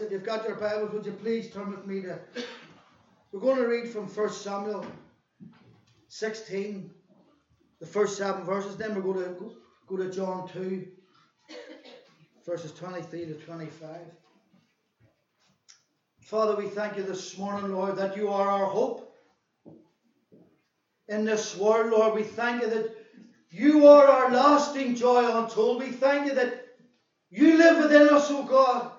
If you've got your Bibles, would you please turn with me to. We're going to read from 1 Samuel 16, the first seven verses. Then we're going to go to John 2, verses 23 to 25. Father, we thank you this morning, Lord, that you are our hope in this world, Lord. We thank you that you are our lasting joy untold. We thank you that you live within us, O God.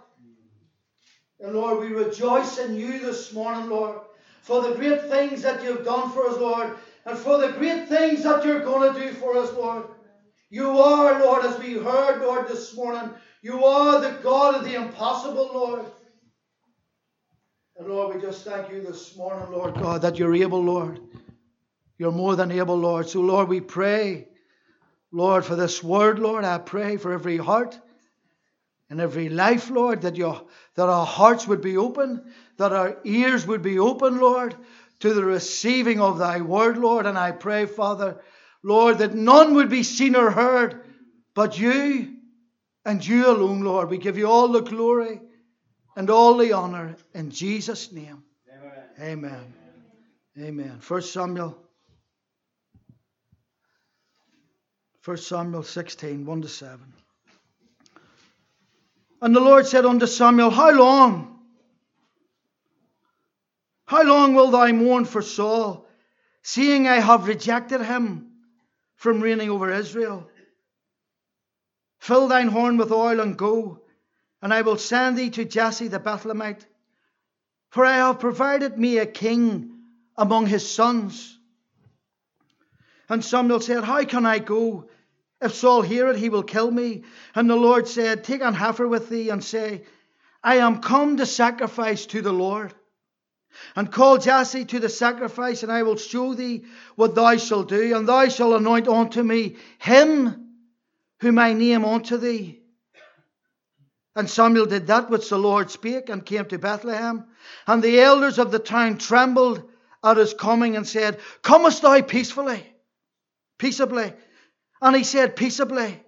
And Lord, we rejoice in you this morning, Lord, for the great things that you've done for us, Lord, and for the great things that you're going to do for us, Lord. You are, Lord, as we heard, Lord, this morning, you are the God of the impossible, Lord. And Lord, we just thank you this morning, Lord God, that you're able, Lord. You're more than able, Lord. So, Lord, we pray, Lord, for this word, Lord. I pray for every heart and every life, Lord, that, you, that our hearts would be open, that our ears would be open, Lord, to the receiving of thy word, Lord. And I pray, Father, Lord, that none would be seen or heard but you and you alone, Lord. We give you all the glory and all the honor in Jesus' name. Amen. Amen. Amen. First Samuel. First Samuel 16, 1 to 7. And the Lord said unto Samuel, How long? How long will thou mourn for Saul, seeing I have rejected him from reigning over Israel? Fill thine horn with oil and go, and I will send thee to Jesse the Bethlehemite. For I have provided me a king among his sons. And Samuel said, How can I go? If Saul hear it, he will kill me. And the Lord said, Take an heifer with thee and say, I am come to sacrifice to the Lord. And call Jesse to the sacrifice, and I will show thee what thou shalt do. And thou shalt anoint unto me him whom I name unto thee. And Samuel did that which the Lord spake, and came to Bethlehem. And the elders of the town trembled at his coming, and said, Comest thou peacefully? Peaceably? And he said, Peaceably,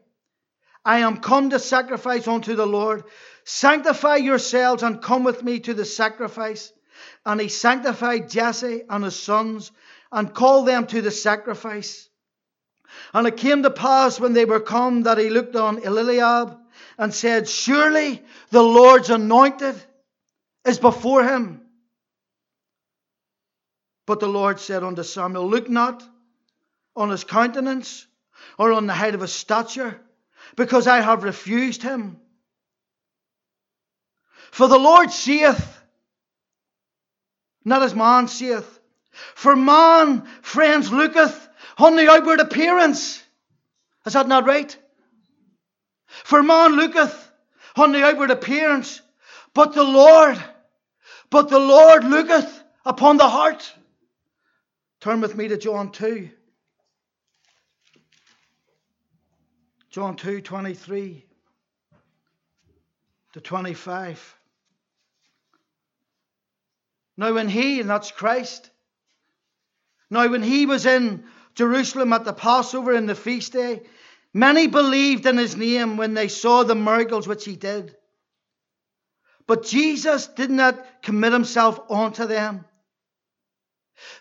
I am come to sacrifice unto the Lord. Sanctify yourselves and come with me to the sacrifice. And he sanctified Jesse and his sons and called them to the sacrifice. And it came to pass when they were come that he looked on Eliab and said, Surely the Lord's anointed is before him. But the Lord said unto Samuel, Look not on his countenance or on the height of his stature, because I have refused him. For the Lord saith, not as man saith, for man, friends, looketh on the outward appearance. Is that not right? For man looketh on the outward appearance, but the Lord, but the Lord looketh upon the heart. Turn with me to John 2. John 2 23 to 25. Now, when he, and that's Christ, now when he was in Jerusalem at the Passover and the feast day, many believed in his name when they saw the miracles which he did. But Jesus did not commit himself unto them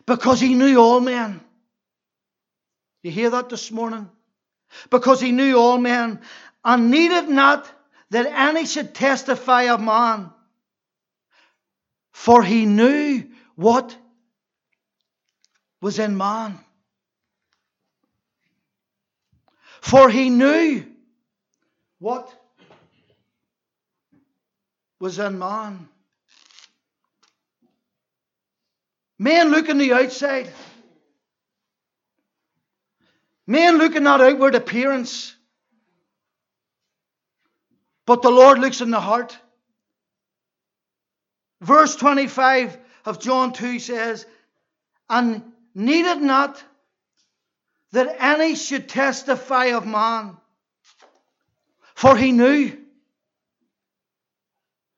because he knew all men. You hear that this morning? Because he knew all men, and needed not that any should testify of man. For he knew what was in man. For he knew what was in man. Men look on the outside. Men look at that outward appearance, but the Lord looks in the heart. Verse 25 of John 2 says, And needed not that any should testify of man, for he knew.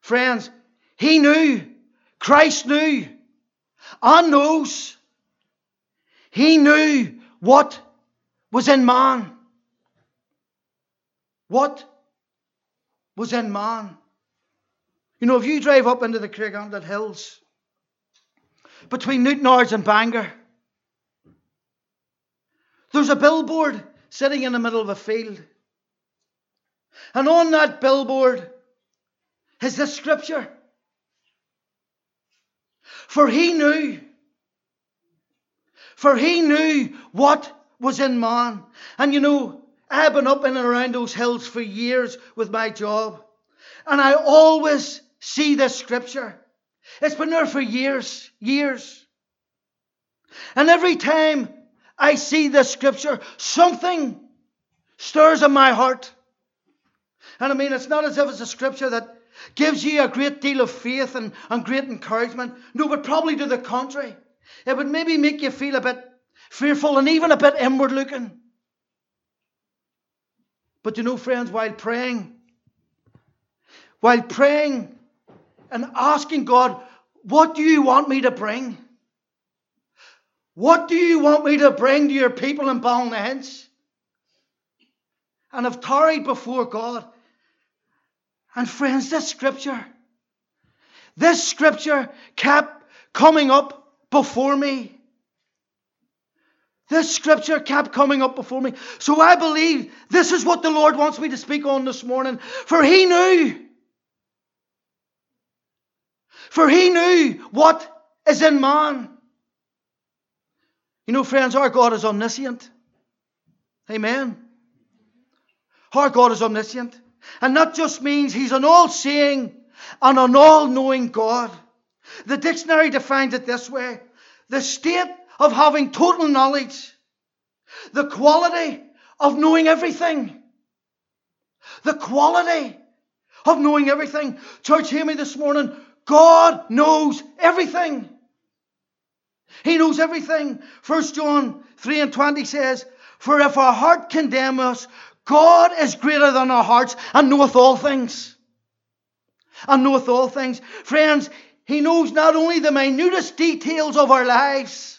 Friends, he knew. Christ knew and knows. He knew what was in man. What was in man? You know, if you drive up into the Craigantlet Hills between Newtownards and Bangor, there's a billboard sitting in the middle of a field. And on that billboard is this scripture. For he knew, for he knew what was in man. And you know, I've been up in and around those hills for years with my job. And I always see this scripture. It's been there for years, years. And every time I see this scripture, something stirs in my heart. And I mean, it's not as if it's a scripture that gives you a great deal of faith and, and great encouragement. No, but probably to the contrary. It would maybe make you feel a bit fearful and even a bit inward looking. But you know, friends, while praying, while praying and asking God, what do you want me to bring? What do you want me to bring to your people in Ballynahinch? And I've tarried before God. And friends, this scripture, this scripture kept coming up before me. This scripture kept coming up before me. So I believe this is what the Lord wants me to speak on this morning. For He knew. For He knew what is in man. You know, friends, our God is omniscient. Amen. Our God is omniscient. And that just means He's an all seeing and an all knowing God. The dictionary defines it this way the state of having total knowledge, the quality of knowing everything. The quality of knowing everything. Church, hear me this morning. God knows everything. He knows everything. 1 John 3 and 20 says, For if our heart condemn us, God is greater than our hearts and knoweth all things. And knoweth all things. Friends, He knows not only the minutest details of our lives,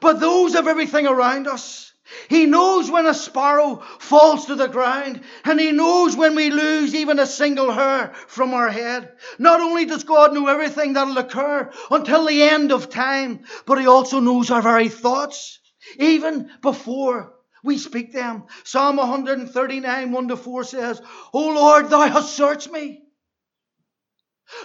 but those of everything around us. He knows when a sparrow falls to the ground, and He knows when we lose even a single hair from our head. Not only does God know everything that'll occur until the end of time, but He also knows our very thoughts, even before we speak them. Psalm 139, 1 to 4 says, O Lord, Thou hast searched me.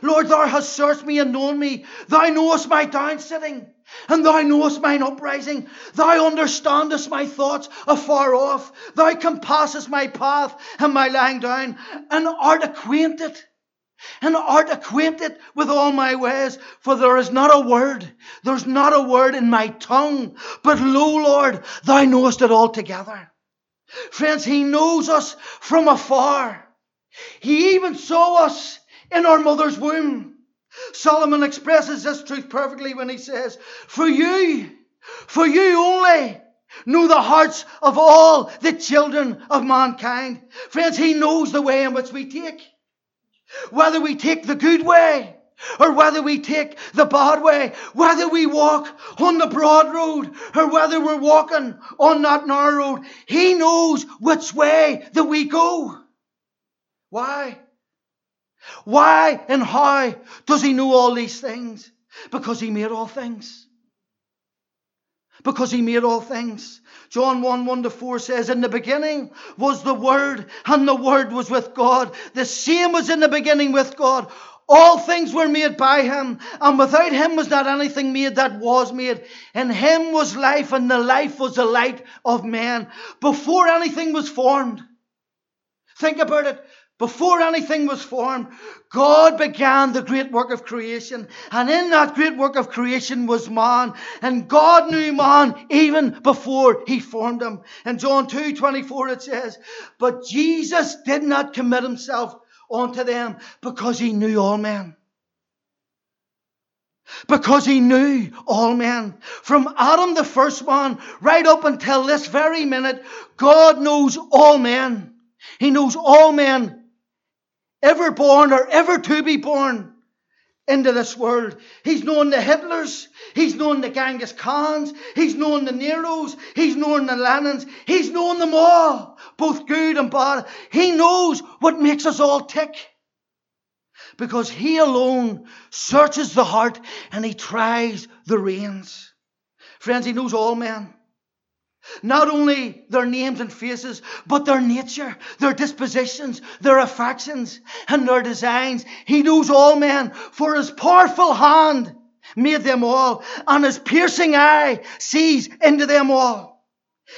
Lord, Thou hast searched me and known me. Thou knowest my down sitting and thou knowest mine uprising. Thou understandest my thoughts afar off. Thou compassest my path and my lying down, and art acquainted, and art acquainted with all my ways. For there is not a word, there's not a word in my tongue, but lo, Lord, thou knowest it altogether. Friends, he knows us from afar. He even saw us in our mother's womb. Solomon expresses this truth perfectly when he says, For you, for you only know the hearts of all the children of mankind. Friends, he knows the way in which we take. Whether we take the good way or whether we take the bad way, whether we walk on the broad road or whether we're walking on that narrow road, he knows which way that we go. Why? Why and how does he know all these things? Because he made all things. Because he made all things. John 1 1 to 4 says, In the beginning was the Word, and the Word was with God. The same was in the beginning with God. All things were made by him, and without him was not anything made that was made. In him was life, and the life was the light of men. Before anything was formed, think about it. Before anything was formed, God began the great work of creation. And in that great work of creation was man. And God knew man even before he formed him. In John 2 24 it says, But Jesus did not commit himself unto them because he knew all men. Because he knew all men. From Adam, the first man, right up until this very minute, God knows all men. He knows all men ever born or ever to be born into this world. He's known the Hitlers, he's known the Genghis Khans, he's known the Neros, he's known the Lenins, he's known them all, both good and bad. He knows what makes us all tick. because He alone searches the heart and He tries the reins. Friends, He knows all men. Not only their names and faces, but their nature, their dispositions, their affections, and their designs. He knows all men, for his powerful hand made them all, and his piercing eye sees into them all.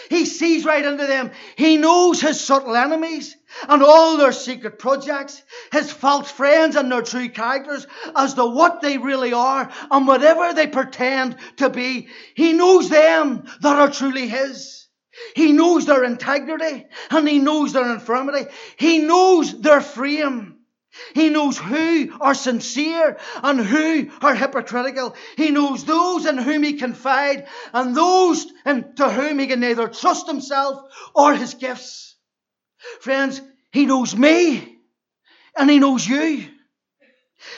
He sees right into them. He knows his subtle enemies and all their secret projects, his false friends and their true characters as to what they really are and whatever they pretend to be. He knows them that are truly his. He knows their integrity and he knows their infirmity. He knows their frame. He knows who are sincere and who are hypocritical. He knows those in whom he confide and those in, to whom he can neither trust himself or his gifts. Friends, he knows me and he knows you.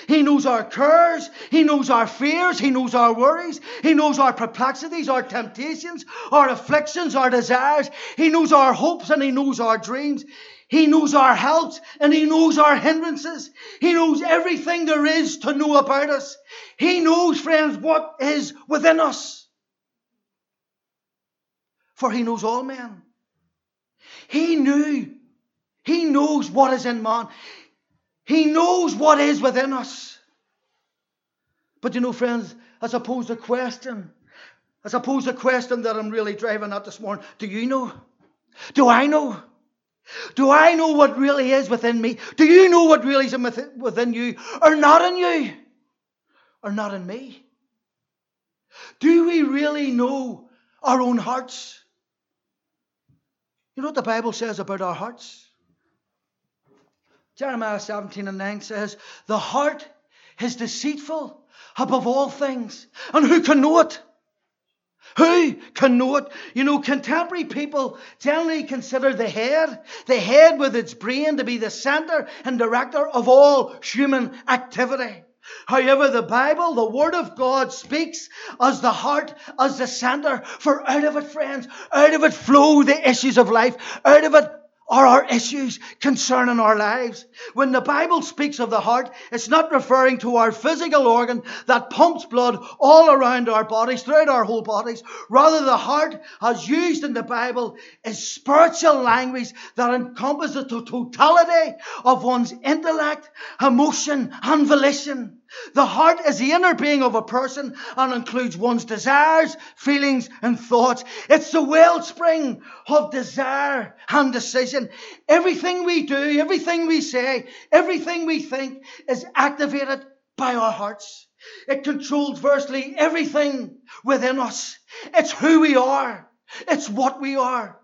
He knows our cares. He knows our fears. He knows our worries. He knows our perplexities, our temptations, our afflictions, our desires. He knows our hopes and He knows our dreams. He knows our health and He knows our hindrances. He knows everything there is to know about us. He knows, friends, what is within us. For He knows all men. He knew. He knows what is in man. He knows what is within us. But you know, friends, I suppose the question, I suppose the question that I'm really driving at this morning, do you know? Do I know? Do I know what really is within me? Do you know what really is within you or not in you? Or not in me? Do we really know our own hearts? You know what the Bible says about our hearts? Jeremiah 17 and 9 says, The heart is deceitful above all things, and who can know it? Who can know it? You know, contemporary people generally consider the head, the head with its brain, to be the center and director of all human activity. However, the Bible, the Word of God, speaks as the heart, as the center, for out of it, friends, out of it flow the issues of life. Out of it are our issues concerning our lives. When the Bible speaks of the heart, it's not referring to our physical organ that pumps blood all around our bodies, throughout our whole bodies. Rather, the heart, as used in the Bible, is spiritual language that encompasses the totality of one's intellect, emotion, and volition. The heart is the inner being of a person and includes one's desires, feelings, and thoughts. It's the wellspring of desire and decision. Everything we do, everything we say, everything we think is activated by our hearts. It controls virtually everything within us. It's who we are. It's what we are.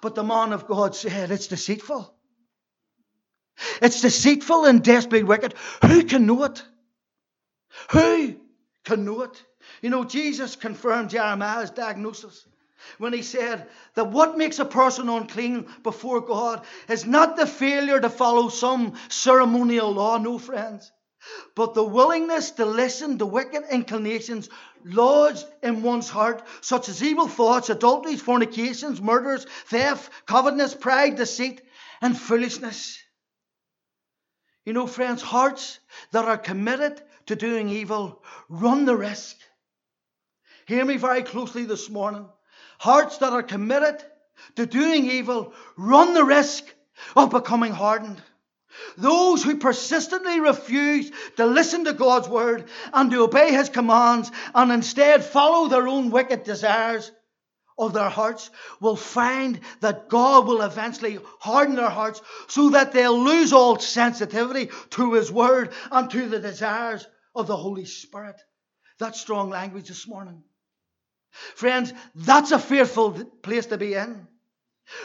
But the man of God said it's deceitful. It's deceitful and desperately wicked. Who can know it? Who can know it? You know, Jesus confirmed Jeremiah's diagnosis when he said that what makes a person unclean before God is not the failure to follow some ceremonial law, no friends, but the willingness to listen to wicked inclinations lodged in one's heart, such as evil thoughts, adulteries, fornications, murders, theft, covetousness, pride, deceit, and foolishness. You know, friends, hearts that are committed to doing evil run the risk. Hear me very closely this morning. Hearts that are committed to doing evil run the risk of becoming hardened. Those who persistently refuse to listen to God's word and to obey his commands and instead follow their own wicked desires of their hearts will find that God will eventually harden their hearts so that they'll lose all sensitivity to his word and to the desires of the Holy Spirit. That strong language this morning. Friends, that's a fearful place to be in.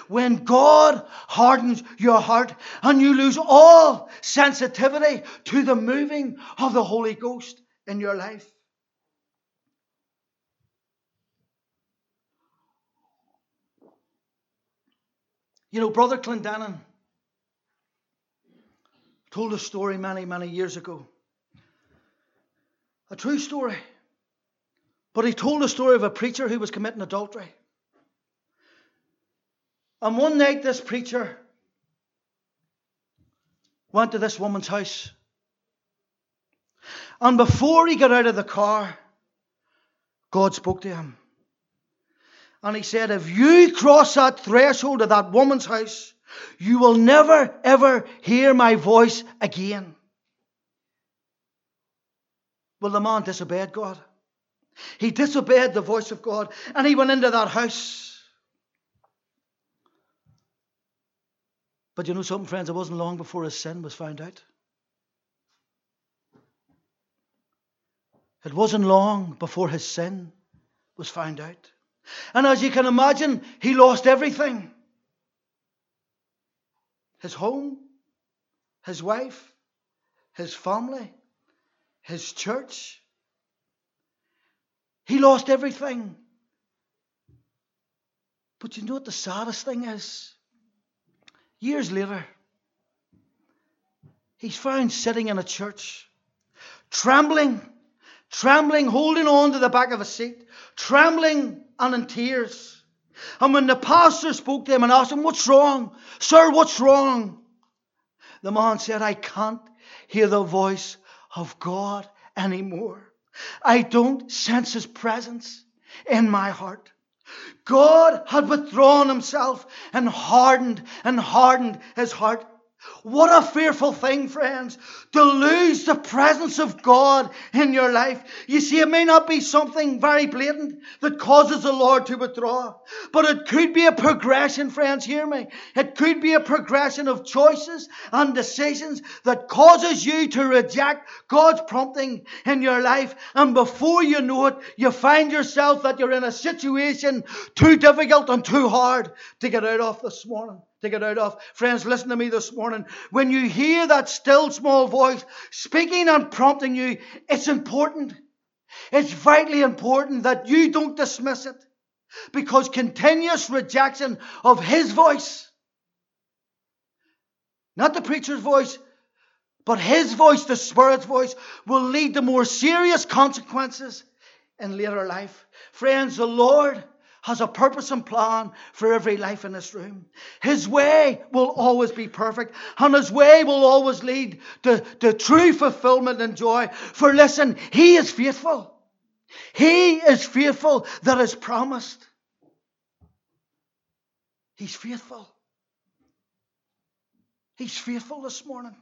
When God hardens your heart and you lose all sensitivity to the moving of the Holy Ghost in your life. You know, Brother Clendenin told a story many, many years ago a true story. But he told a story of a preacher who was committing adultery. And one night, this preacher went to this woman's house And before he got out of the car, God spoke to him. And he said, If you cross that threshold of that woman's house, you will never, ever hear my voice again. Well, the man disobeyed God. He disobeyed the voice of God and he went into that house. But you know something, friends? It wasn't long before his sin was found out. It wasn't long before his sin was found out. And as you can imagine, he lost everything his home, his wife, his family, his church. He lost everything. But you know what the saddest thing is? Years later, he's found sitting in a church, trembling, trembling, holding on to the back of a seat, trembling and in tears. And when the pastor spoke to him and asked him, What's wrong? Sir, what's wrong? The man said, I can't hear the voice of God anymore. I don't sense his presence in my heart. God had withdrawn himself and hardened and hardened his heart. What a fearful thing, friends, to lose the presence of God in your life. You see, it may not be something very blatant that causes the Lord to withdraw, but it could be a progression, friends, hear me. It could be a progression of choices and decisions that causes you to reject God's prompting in your life. And before you know it, you find yourself that you're in a situation too difficult and too hard to get out of this morning to get out of. Friends, listen to me this morning. When you hear that still small voice speaking and prompting you, it's important. It's vitally important that you don't dismiss it because continuous rejection of his voice, not the preacher's voice, but his voice, the Spirit's voice, will lead to more serious consequences in later life. Friends, the Lord has a purpose and plan for every life in this room. His way will always be perfect, and His way will always lead to, to true fulfillment and joy. For listen, He is faithful. He is faithful that is promised. He's faithful. He's faithful this morning.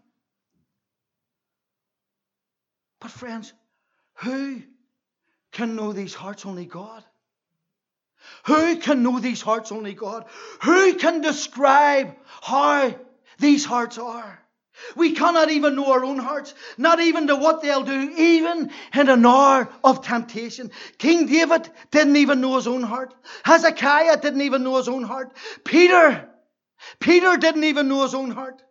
But, friends, who can know these hearts? Only God. Who can know these hearts? Only God. Who can describe how these hearts are? We cannot even know our own hearts, not even to what they'll do, even in an hour of temptation. King David didn't even know his own heart. Hezekiah didn't even know his own heart. Peter, Peter didn't even know his own heart.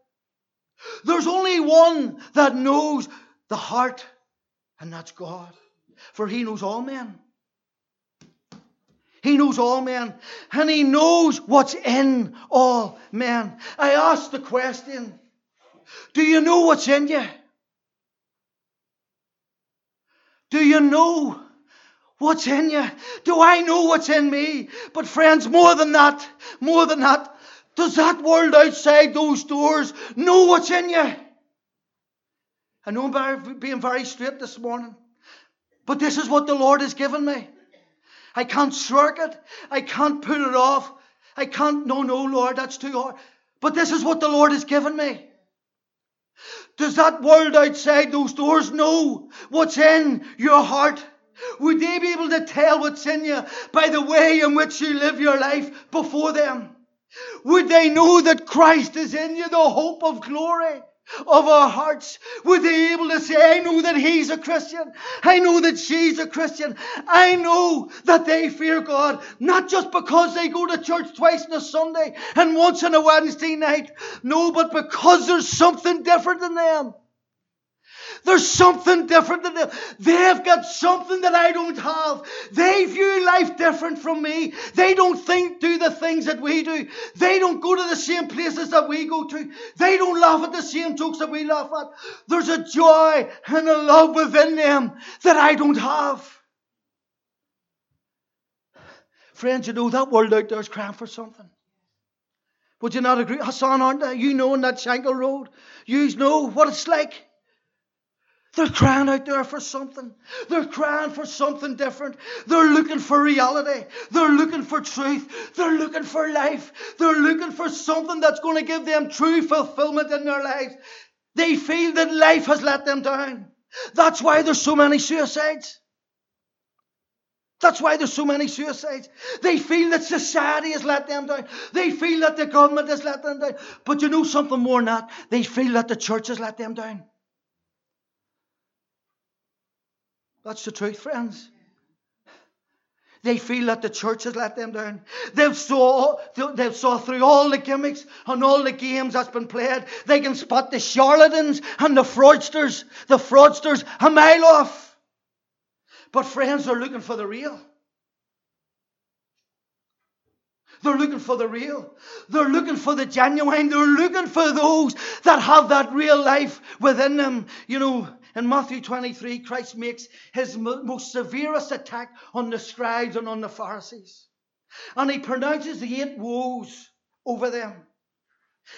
There's only one that knows the heart, and that's God. For he knows all men. He knows all men and He knows what's in all men. I ask the question Do you know what's in you? Do you know what's in you? Do I know what's in me? But, friends, more than that, more than that, does that world outside those doors know what's in you? I know I'm being very straight this morning, but this is what the Lord has given me. I can't shirk it. I can't put it off. I can't, no, no, Lord, that's too hard. But this is what the Lord has given me. Does that world outside those doors know what's in your heart? Would they be able to tell what's in you by the way in which you live your life before them? Would they know that Christ is in you, the hope of glory? Of our hearts, would they able to say, I know that he's a Christian. I know that she's a Christian. I know that they fear God, not just because they go to church twice on a Sunday and once on a Wednesday night. No, but because there's something different in them. There's something different than them. They've got something that I don't have. They view life different from me. They don't think, do the things that we do. They don't go to the same places that we go to. They don't laugh at the same jokes that we laugh at. There's a joy and a love within them that I don't have. Friends, you know that world out there is crying for something. Would you not agree? Hassan, aren't? You know on that Shankill Road. You know what it's like. They're crying out there for something. They're crying for something different. They're looking for reality. They're looking for truth. They're looking for life. They're looking for something that's going to give them true fulfillment in their lives. They feel that life has let them down. That's why there's so many suicides. That's why there's so many suicides. They feel that society has let them down. They feel that the government has let them down. But you know something more than that? They feel that the church has let them down. That's the truth, friends. They feel that the church has let them down. They've saw, they've saw through all the gimmicks and all the games that's been played. They can spot the charlatans and the fraudsters, the fraudsters a mile off. But friends are looking for the real. They're looking for the real. They're looking for the genuine. They're looking for those that have that real life within them. You know, in Matthew 23, Christ makes his most severest attack on the scribes and on the Pharisees. And he pronounces the eight woes over them.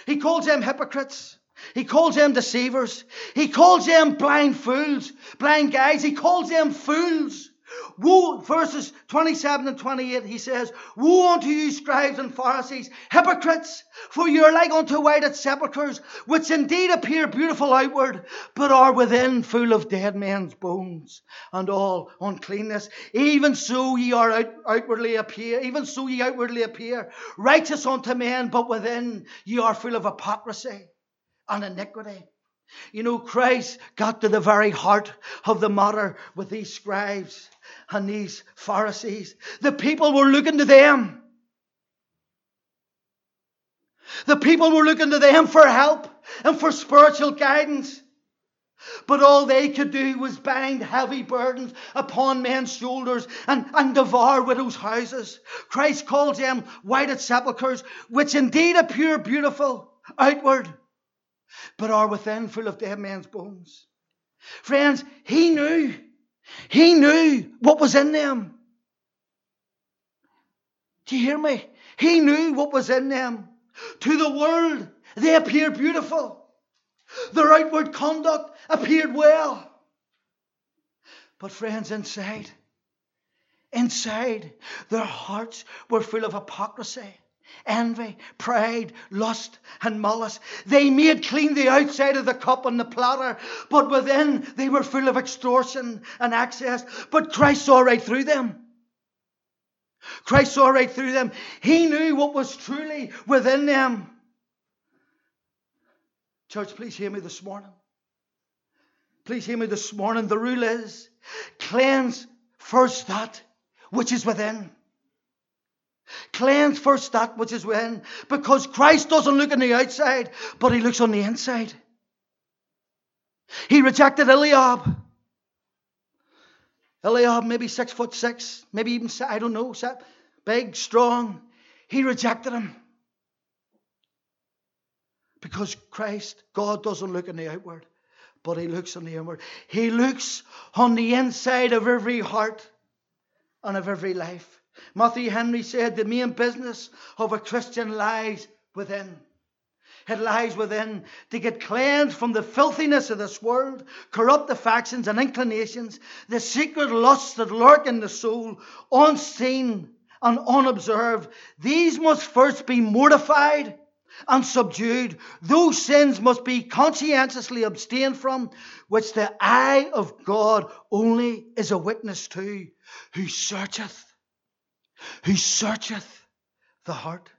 He calls them hypocrites. He calls them deceivers. He calls them blind fools, blind guys. He calls them fools. Woe, verses 27 and 28, he says, Woe unto you, scribes and Pharisees, hypocrites, for you are like unto whited sepulchres, which indeed appear beautiful outward, but are within full of dead men's bones and all uncleanness. Even so ye are out, outwardly appear, even so ye outwardly appear, righteous unto men, but within ye are full of hypocrisy and iniquity. You know, Christ got to the very heart of the matter with these scribes and these Pharisees. The people were looking to them. The people were looking to them for help and for spiritual guidance. But all they could do was bind heavy burdens upon men's shoulders and, and devour widows' houses. Christ calls them whited sepulchres, which indeed appear beautiful outward, but are within full of dead men's bones. Friends, he knew he knew what was in them. Do you hear me? He knew what was in them. To the world, they appeared beautiful. Their outward conduct appeared well. But, friends, inside, inside, their hearts were full of hypocrisy envy, pride, lust, and malice. They made clean the outside of the cup and the platter, but within they were full of extortion and excess. But Christ saw right through them. Christ saw right through them. He knew what was truly within them. Church, please hear me this morning. Please hear me this morning. The rule is cleanse first that which is within. Cleanse first that which is within. Because Christ doesn't look on the outside, but he looks on the inside. He rejected Eliab. Eliab, maybe six foot six, maybe even, I don't know, big, strong. He rejected him. Because Christ, God doesn't look on the outward, but He looks on the inward. He looks on the inside of every heart and of every life. Matthew Henry said the main business of a Christian lies within. It lies within to get cleansed from the filthiness of this world, corrupt affections and inclinations, the secret lusts that lurk in the soul, unseen and unobserved. These must first be mortified and subdued. Those sins must be conscientiously abstained from, which the eye of God only is a witness to, who searcheth who searcheth the heart.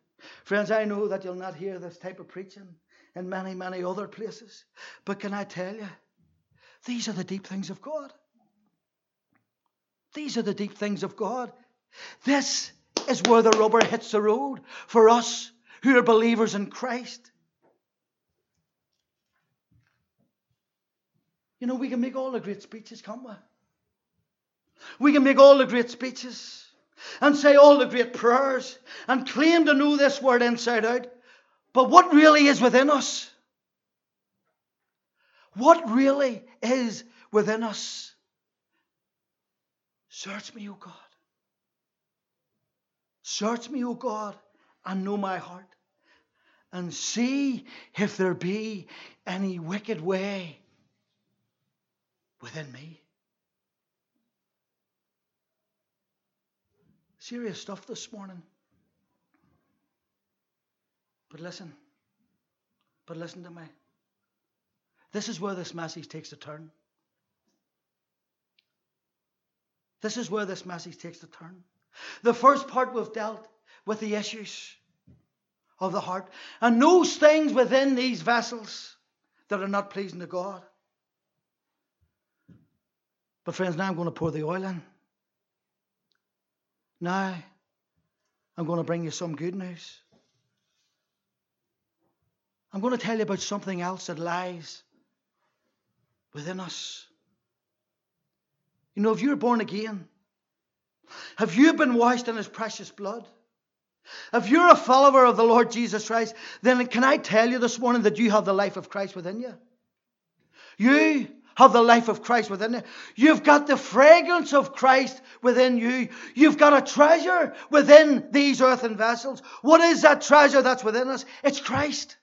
Friends, I know that you'll not hear this type of preaching in many, many other places. But can I tell you, these are the deep things of God. These are the deep things of God. This is where the rubber hits the road for us who are believers in Christ. You know, we can make all the great speeches, can't we? We can make all the great speeches and say all the great prayers and claim to know this word inside out. But what really is within us? What really is within us? Search me, O God. Search me, O God, and know my heart, and see if there be any wicked way within me. Serious stuff this morning. But listen, but listen to me. This is where this message takes a turn. This is where this message takes a turn. The first part we've dealt with the issues of the heart and those things within these vessels that are not pleasing to God. But, friends, now I'm going to pour the oil in. Now I'm going to bring you some good news. I'm going to tell you about something else that lies within us. You know, if you're born again, have you been washed in His precious blood? If you're a follower of the Lord Jesus Christ, then can I tell you this morning that you have the life of Christ within you? You have the life of Christ within you. You've got the fragrance of Christ within you. You've got a treasure within these earthen vessels. What is that treasure that's within us? It's Christ.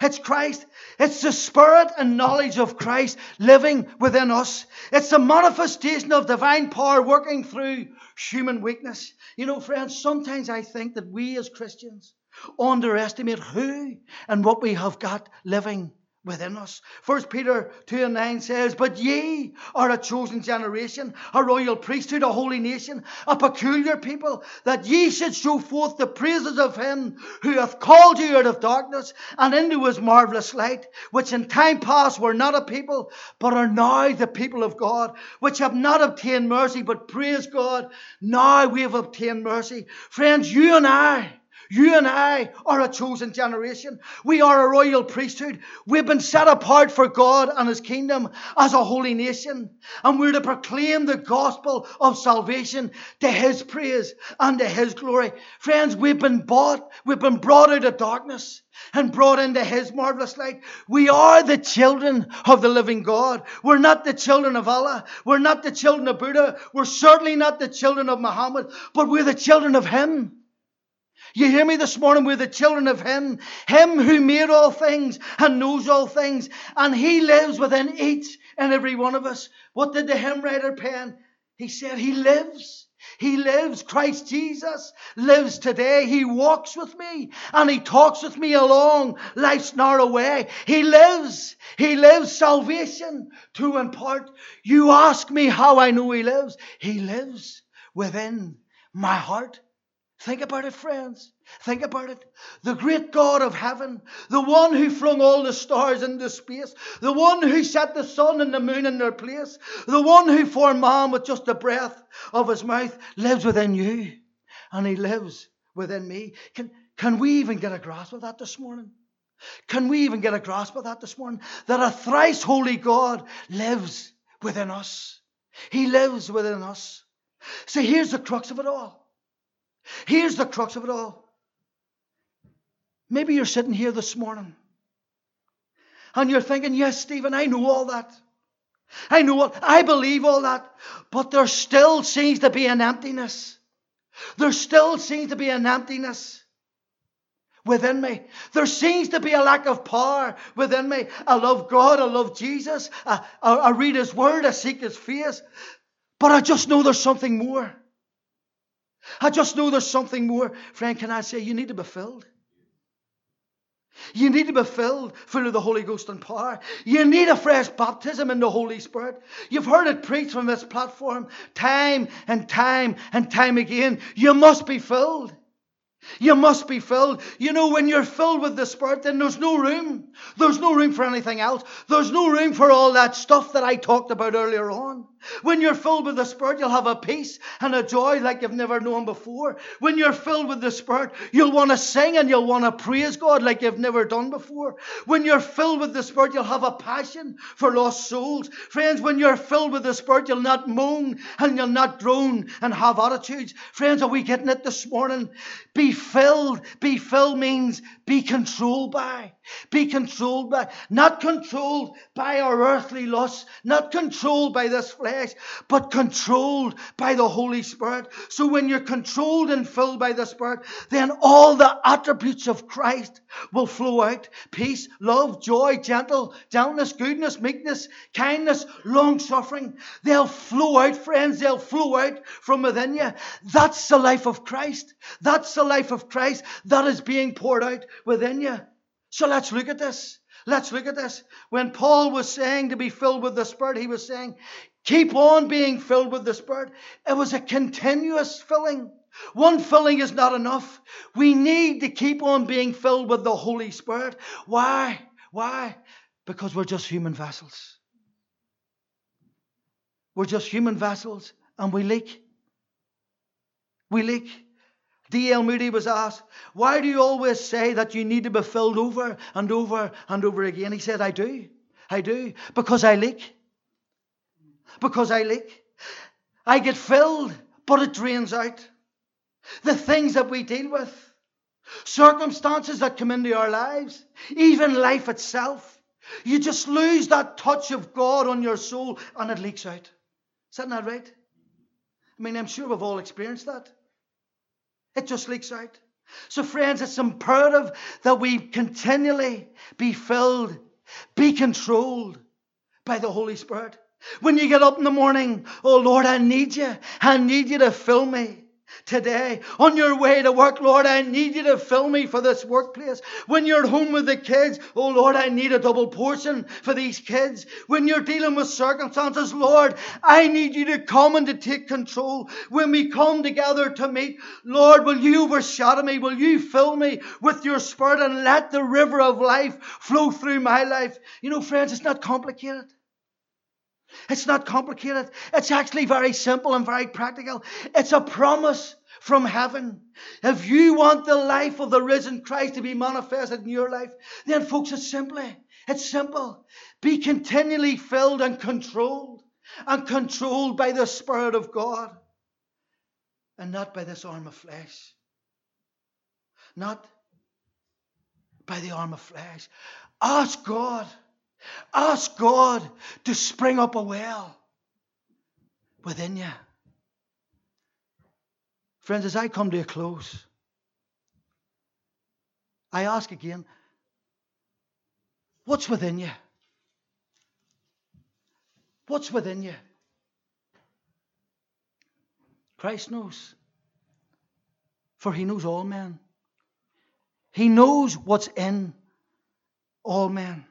It's Christ. It's the spirit and knowledge of Christ living within us. It's the manifestation of divine power working through human weakness. You know, friends, sometimes I think that we as Christians underestimate who and what we have got living within us. First Peter 2 and 9 says, But ye are a chosen generation, a royal priesthood, a holy nation, a peculiar people, that ye should show forth the praises of him who hath called you out of darkness and into his marvellous light, which in time past were not a people, but are now the people of God, which have not obtained mercy, but praise God, now we have obtained mercy. Friends, you and I, you and I are a chosen generation. We are a royal priesthood. We've been set apart for God and His kingdom as a holy nation. And we're to proclaim the gospel of salvation to His praise and to His glory. Friends, we've been bought, we've been brought out of darkness and brought into His marvelous light. We are the children of the living God. We're not the children of Allah. We're not the children of Buddha. We're certainly not the children of Muhammad, but we're the children of Him. You hear me this morning? We're the children of Him, Him who made all things and knows all things, and He lives within each and every one of us. What did the hymn writer pen? He said, He lives. He lives. Christ Jesus lives today. He walks with me and He talks with me along life's narrow way. He lives. He lives salvation to impart. You ask me how I know He lives. He lives within my heart. Think about it, friends. Think about it. The great God of heaven, the one who flung all the stars into space, the one who set the sun and the moon in their place, the one who formed man with just the breath of his mouth, lives within you. And he lives within me. Can, can we even get a grasp of that this morning? Can we even get a grasp of that this morning? That a thrice holy God lives within us. He lives within us. See, here's the crux of it all. Here's the crux of it all. Maybe you're sitting here this morning and you're thinking, yes, Steven, I know all that. I know what I believe all that, but there still seems to be an emptiness. There still seems to be an emptiness within me. There seems to be a lack of power within me. I love God, I love Jesus, I, I, I read His Word, I seek His face, but I just know there's something more. I just know there's something more. Friend, can I say you need to be filled? You need to be filled full of the Holy Ghost and power. You need a fresh baptism in the Holy Spirit. You've heard it preached from this platform time and time and time again. You must be filled. You must be filled. You know, when you're filled with the Spirit, then there's no room. There's no room for anything else. There's no room for all that stuff that I talked about earlier on. When you're filled with the Spirit, you'll have a peace and a joy like you've never known before. When you're filled with the Spirit, you'll want to sing and you'll want to praise God like you've never done before. When you're filled with the Spirit, you'll have a passion for lost souls. Friends, when you're filled with the Spirit, you'll not moan and you'll not groan and have attitudes. Friends, are we getting it this morning? Be filled. Be filled means be controlled by. Be controlled by. Not controlled by our earthly lusts. Not controlled by this flesh flesh, but controlled by the Holy Spirit. So when you're controlled and filled by the Spirit, then all the attributes of Christ will flow out. Peace, love, joy, gentle, gentleness, goodness, meekness, kindness, long suffering. They'll flow out, friends. They'll flow out from within you. That's the life of Christ. That's the life of Christ that is being poured out within you. So let's look at this. Let's look at this. When Paul was saying to be filled with the Spirit, he was saying, keep on being filled with the Spirit. It was a continuous filling. One filling is not enough. We need to keep on being filled with the Holy Spirit. Why? Why? Because we're just human vessels. We're just human vessels and we leak. We leak. D.L. Moody was asked, Why do you always say that you need to be filled over and over and over again? He said, I do. I do. Because I leak. Because I leak. I get filled, but it drains out. The things that we deal with, circumstances that come into our lives, even life itself, you just lose that touch of God on your soul and it leaks out. Isn't that right? I mean, I'm sure we've all experienced that. It just leaks out. So, friends, it's imperative that we continually be filled, be controlled by the Holy Spirit. When you get up in the morning, oh Lord, I need you. I need you to fill me today. On your way to work, Lord, I need you to fill me for this workplace. When you're home with the kids, oh Lord, I need a double portion for these kids. When you're dealing with circumstances, Lord, I need you to come and to take control. When we come together to meet, Lord, will you overshadow me? Will you fill me with your spirit and let the river of life flow through my life? You know, friends, it's not complicated. It's not complicated. It's actually very simple and very practical. It's a promise from heaven. If you want the life of the risen Christ to be manifested in your life, then folks, it's simply, it's simple. Be continually filled and controlled and controlled by the Spirit of God and not by this arm of flesh. Not by the arm of flesh. Ask God Ask God to spring up a well within you. Friends, as I come to a close, I ask again what's within you? What's within you? Christ knows. For he knows all men. He knows what's in all men.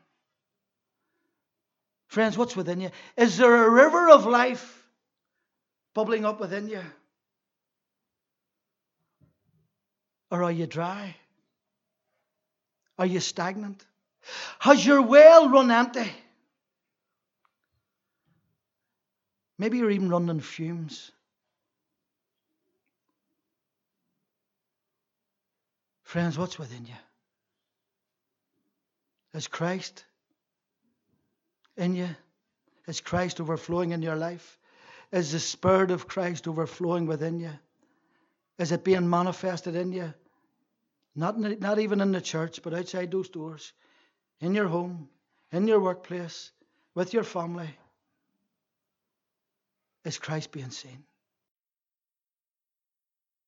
Friends, what's within you? Is there a river of life bubbling up within you? Or are you dry? Are you stagnant? Has your well run empty? Maybe you're even running fumes. Friends, what's within you? Is Christ in you? Is Christ overflowing in your life? Is the Spirit of Christ overflowing within you? Is it being manifested in you? Not, the, not even in the church, but outside those doors, in your home, in your workplace, with your family. Is Christ being seen?